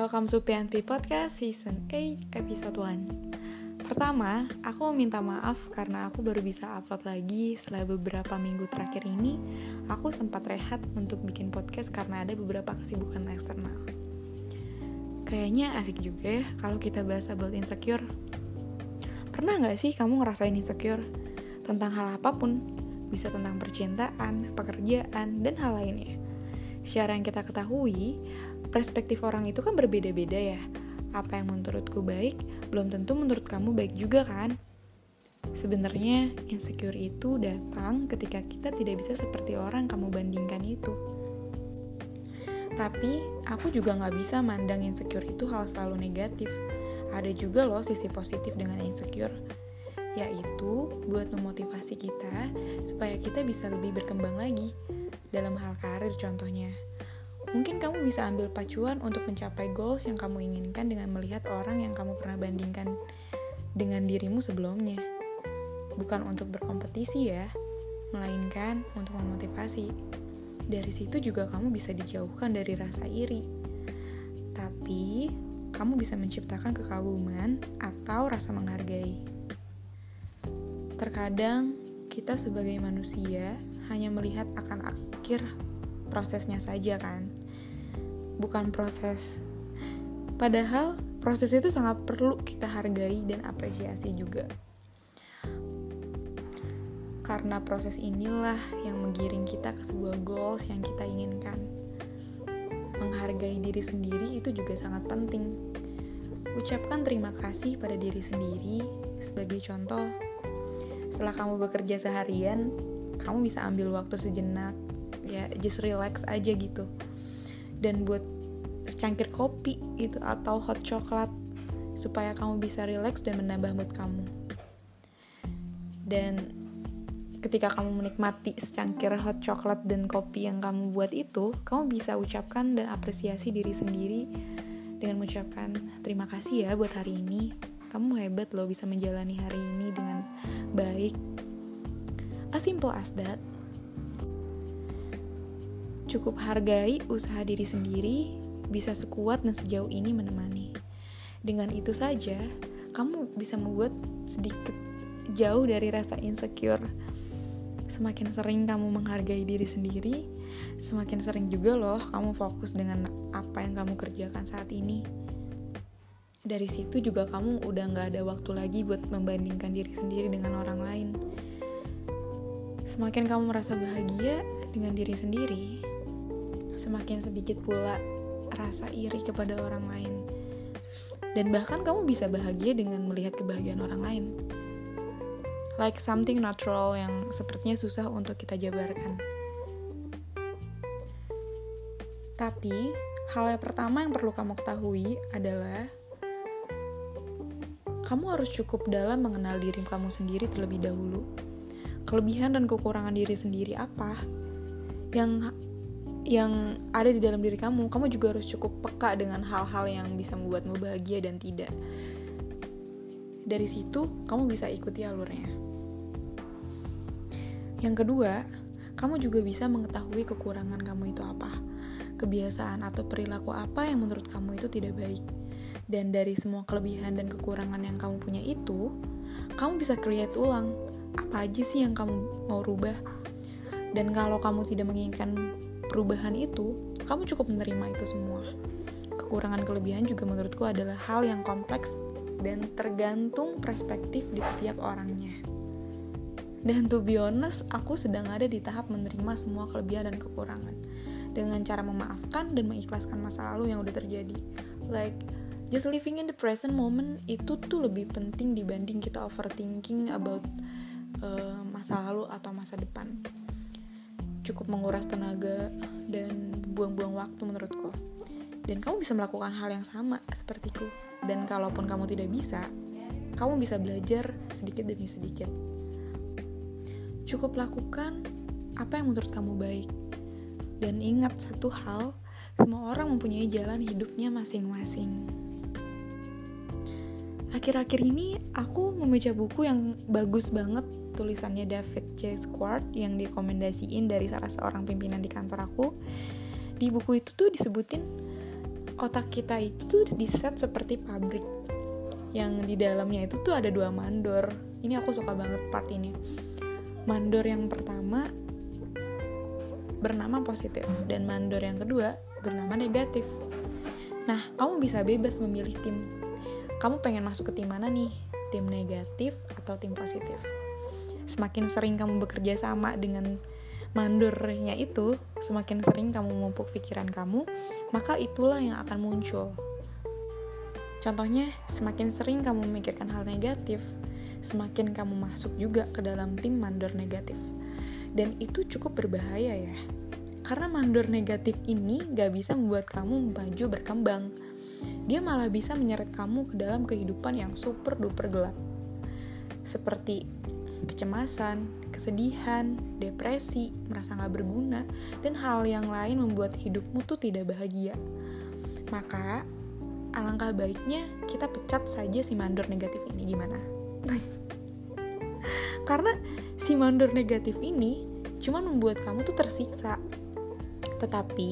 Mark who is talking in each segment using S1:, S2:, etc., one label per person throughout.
S1: Welcome to PNT Podcast Season 8 Episode 1 Pertama, aku meminta maaf karena aku baru bisa upload lagi setelah beberapa minggu terakhir ini. Aku sempat rehat untuk bikin podcast karena ada beberapa kesibukan eksternal. Kayaknya asik juga ya kalau kita bahas about insecure. Pernah gak sih kamu ngerasain insecure? Tentang hal apa pun, bisa tentang percintaan, pekerjaan, dan hal lainnya. Secara yang kita ketahui, perspektif orang itu kan berbeda-beda ya. Apa yang menurutku baik, belum tentu menurut kamu baik juga kan? Sebenarnya insecure itu datang ketika kita tidak bisa seperti orang kamu bandingkan itu. Tapi aku juga nggak bisa mandang insecure itu hal selalu negatif. Ada juga loh sisi positif dengan insecure, yaitu buat memotivasi kita supaya kita bisa lebih berkembang lagi dalam hal karir contohnya. Mungkin kamu bisa ambil pacuan untuk mencapai goals yang kamu inginkan dengan melihat orang yang kamu pernah bandingkan dengan dirimu sebelumnya. Bukan untuk berkompetisi ya, melainkan untuk memotivasi. Dari situ juga kamu bisa dijauhkan dari rasa iri. Tapi, kamu bisa menciptakan kekaguman atau rasa menghargai. Terkadang, kita sebagai manusia hanya melihat akan akhir prosesnya saja kan bukan proses. Padahal proses itu sangat perlu kita hargai dan apresiasi juga. Karena proses inilah yang menggiring kita ke sebuah goals yang kita inginkan. Menghargai diri sendiri itu juga sangat penting. Ucapkan terima kasih pada diri sendiri sebagai contoh. Setelah kamu bekerja seharian kamu bisa ambil waktu sejenak. Ya just relax aja gitu dan buat secangkir kopi gitu atau hot coklat supaya kamu bisa relax dan menambah mood kamu. Dan ketika kamu menikmati secangkir hot coklat dan kopi yang kamu buat itu kamu bisa ucapkan dan apresiasi diri sendiri dengan mengucapkan terima kasih ya buat hari ini. Kamu hebat loh bisa menjalani hari ini dengan baik. As simple as that Cukup hargai usaha diri sendiri bisa sekuat dan sejauh ini menemani. Dengan itu saja, kamu bisa membuat sedikit jauh dari rasa insecure. Semakin sering kamu menghargai diri sendiri, semakin sering juga loh kamu fokus dengan apa yang kamu kerjakan saat ini. Dari situ juga kamu udah gak ada waktu lagi buat membandingkan diri sendiri dengan orang lain. Semakin kamu merasa bahagia dengan diri sendiri, semakin sedikit pula rasa iri kepada orang lain. Dan bahkan kamu bisa bahagia dengan melihat kebahagiaan orang lain. Like something natural yang sepertinya susah untuk kita jabarkan. Tapi, hal yang pertama yang perlu kamu ketahui adalah kamu harus cukup dalam mengenal diri kamu sendiri terlebih dahulu. Kelebihan dan kekurangan diri sendiri apa yang yang ada di dalam diri kamu, kamu juga harus cukup peka dengan hal-hal yang bisa membuatmu bahagia dan tidak. Dari situ, kamu bisa ikuti alurnya. Yang kedua, kamu juga bisa mengetahui kekurangan kamu itu apa, kebiasaan atau perilaku apa yang menurut kamu itu tidak baik. Dan dari semua kelebihan dan kekurangan yang kamu punya itu, kamu bisa create ulang apa aja sih yang kamu mau rubah. Dan kalau kamu tidak menginginkan perubahan itu, kamu cukup menerima itu semua. Kekurangan kelebihan juga menurutku adalah hal yang kompleks dan tergantung perspektif di setiap orangnya. Dan to be honest, aku sedang ada di tahap menerima semua kelebihan dan kekurangan dengan cara memaafkan dan mengikhlaskan masa lalu yang udah terjadi. Like, just living in the present moment itu tuh lebih penting dibanding kita overthinking about uh, masa lalu atau masa depan cukup menguras tenaga dan buang-buang waktu menurutku. Dan kamu bisa melakukan hal yang sama sepertiku. Dan kalaupun kamu tidak bisa, kamu bisa belajar sedikit demi sedikit. Cukup lakukan apa yang menurut kamu baik. Dan ingat satu hal, semua orang mempunyai jalan hidupnya masing-masing. Akhir-akhir ini aku membaca buku yang bagus banget tulisannya David J. Squart yang direkomendasiin dari salah seorang pimpinan di kantor aku. Di buku itu tuh disebutin otak kita itu tuh diset seperti pabrik. Yang di dalamnya itu tuh ada dua mandor. Ini aku suka banget part ini. Mandor yang pertama bernama positif dan mandor yang kedua bernama negatif. Nah kamu bisa bebas memilih tim. Kamu pengen masuk ke tim mana nih tim negatif atau tim positif semakin sering kamu bekerja sama dengan mandornya itu, semakin sering kamu memupuk pikiran kamu, maka itulah yang akan muncul. Contohnya, semakin sering kamu memikirkan hal negatif, semakin kamu masuk juga ke dalam tim mandor negatif. Dan itu cukup berbahaya ya. Karena mandor negatif ini gak bisa membuat kamu maju berkembang. Dia malah bisa menyeret kamu ke dalam kehidupan yang super duper gelap. Seperti kecemasan, kesedihan, depresi, merasa gak berguna, dan hal yang lain membuat hidupmu tuh tidak bahagia. Maka, alangkah baiknya kita pecat saja si mandor negatif ini gimana? Karena si mandor negatif ini cuma membuat kamu tuh tersiksa. Tetapi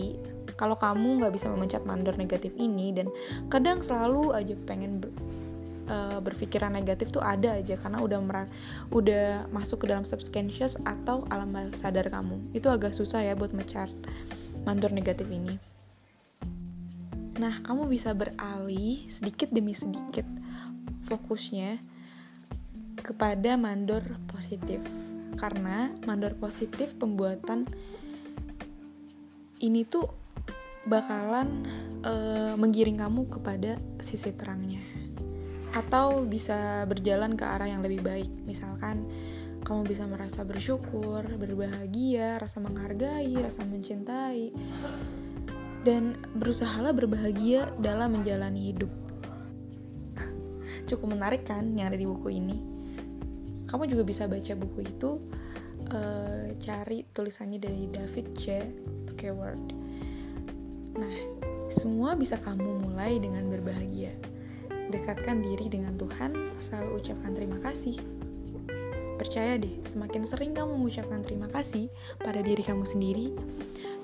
S1: kalau kamu nggak bisa memecat mandor negatif ini dan kadang selalu aja pengen ber, uh, berpikiran negatif tuh ada aja karena udah merat, udah masuk ke dalam subconscious atau alam bawah sadar kamu itu agak susah ya buat mecat mandor negatif ini Nah, kamu bisa beralih sedikit demi sedikit fokusnya kepada mandor positif. Karena mandor positif pembuatan ini tuh bakalan e, menggiring kamu kepada sisi terangnya. Atau bisa berjalan ke arah yang lebih baik. Misalkan kamu bisa merasa bersyukur, berbahagia, rasa menghargai, rasa mencintai dan berusahalah berbahagia dalam menjalani hidup. Cukup menarik kan yang ada di buku ini? Kamu juga bisa baca buku itu, uh, cari tulisannya dari David J. Skyward. Nah, semua bisa kamu mulai dengan berbahagia. Dekatkan diri dengan Tuhan, selalu ucapkan terima kasih. Percaya deh, semakin sering kamu mengucapkan terima kasih pada diri kamu sendiri,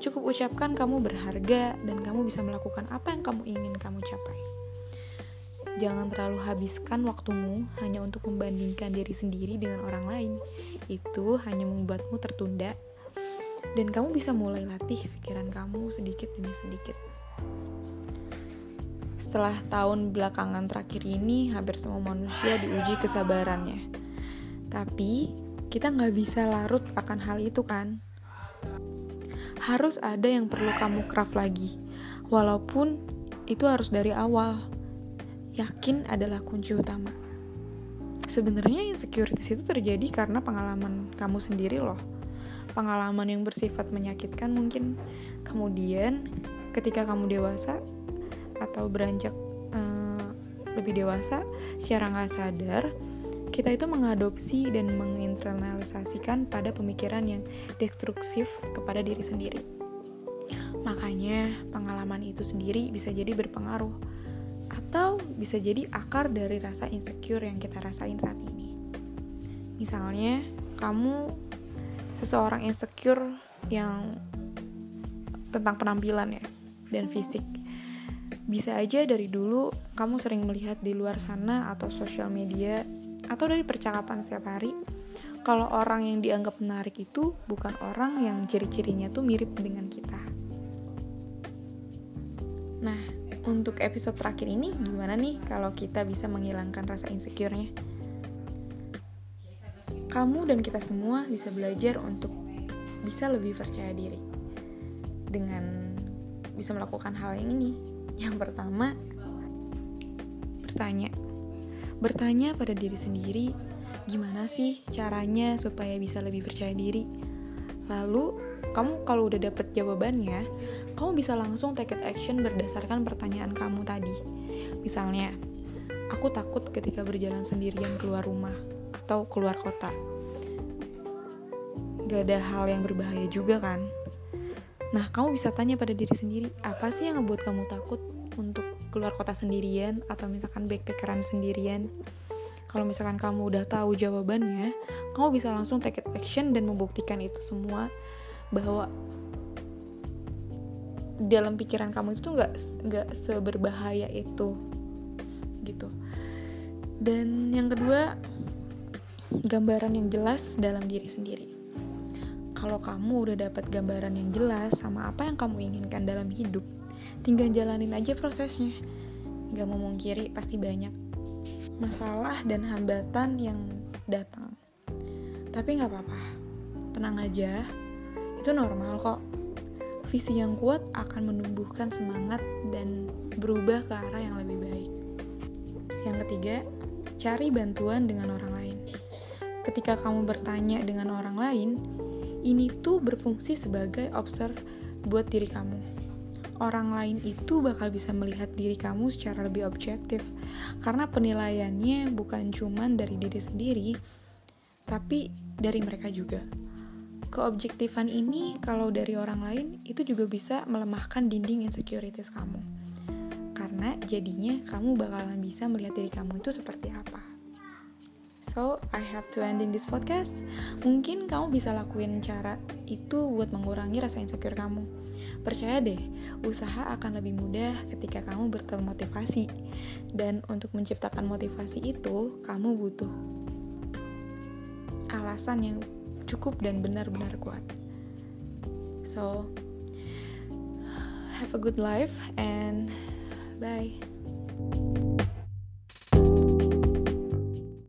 S1: Cukup ucapkan kamu berharga dan kamu bisa melakukan apa yang kamu ingin kamu capai. Jangan terlalu habiskan waktumu hanya untuk membandingkan diri sendiri dengan orang lain. Itu hanya membuatmu tertunda dan kamu bisa mulai latih pikiran kamu sedikit demi sedikit. Setelah tahun belakangan terakhir ini, hampir semua manusia diuji kesabarannya. Tapi, kita nggak bisa larut akan hal itu kan? harus ada yang perlu kamu craft lagi. Walaupun itu harus dari awal. Yakin adalah kunci utama. Sebenarnya insecurities itu terjadi karena pengalaman kamu sendiri loh. Pengalaman yang bersifat menyakitkan mungkin kemudian ketika kamu dewasa atau beranjak uh, lebih dewasa secara nggak sadar kita itu mengadopsi dan menginternalisasikan pada pemikiran yang destruktif kepada diri sendiri. Makanya, pengalaman itu sendiri bisa jadi berpengaruh atau bisa jadi akar dari rasa insecure yang kita rasain saat ini. Misalnya, kamu seseorang insecure yang tentang penampilan ya dan fisik. Bisa aja dari dulu kamu sering melihat di luar sana atau sosial media atau dari percakapan setiap hari kalau orang yang dianggap menarik itu bukan orang yang ciri-cirinya tuh mirip dengan kita. Nah, untuk episode terakhir ini gimana nih kalau kita bisa menghilangkan rasa insecure-nya? Kamu dan kita semua bisa belajar untuk bisa lebih percaya diri dengan bisa melakukan hal yang ini. Yang pertama, bertanya bertanya pada diri sendiri, gimana sih caranya supaya bisa lebih percaya diri? Lalu, kamu kalau udah dapet jawabannya, kamu bisa langsung take action berdasarkan pertanyaan kamu tadi. Misalnya, aku takut ketika berjalan sendirian keluar rumah atau keluar kota. Gak ada hal yang berbahaya juga kan? Nah, kamu bisa tanya pada diri sendiri, apa sih yang ngebuat kamu takut untuk keluar kota sendirian atau misalkan backpackeran sendirian kalau misalkan kamu udah tahu jawabannya kamu bisa langsung take action dan membuktikan itu semua bahwa dalam pikiran kamu itu nggak nggak seberbahaya itu gitu dan yang kedua gambaran yang jelas dalam diri sendiri. Kalau kamu udah dapat gambaran yang jelas sama apa yang kamu inginkan dalam hidup tinggal jalanin aja prosesnya. Gak memungkiri pasti banyak masalah dan hambatan yang datang. Tapi nggak apa-apa. Tenang aja. Itu normal kok. Visi yang kuat akan menumbuhkan semangat dan berubah ke arah yang lebih baik. Yang ketiga cari bantuan dengan orang ketika kamu bertanya dengan orang lain, ini tuh berfungsi sebagai observer buat diri kamu. Orang lain itu bakal bisa melihat diri kamu secara lebih objektif, karena penilaiannya bukan cuman dari diri sendiri, tapi dari mereka juga. Keobjektifan ini, kalau dari orang lain, itu juga bisa melemahkan dinding insecurities kamu, karena jadinya kamu bakalan bisa melihat diri kamu itu seperti apa. So, I have to ending this podcast. Mungkin kamu bisa lakuin cara itu buat mengurangi rasa insecure kamu. Percaya deh, usaha akan lebih mudah ketika kamu bertermotivasi. Dan untuk menciptakan motivasi itu, kamu butuh alasan yang cukup dan benar-benar kuat. So, have a good life and bye.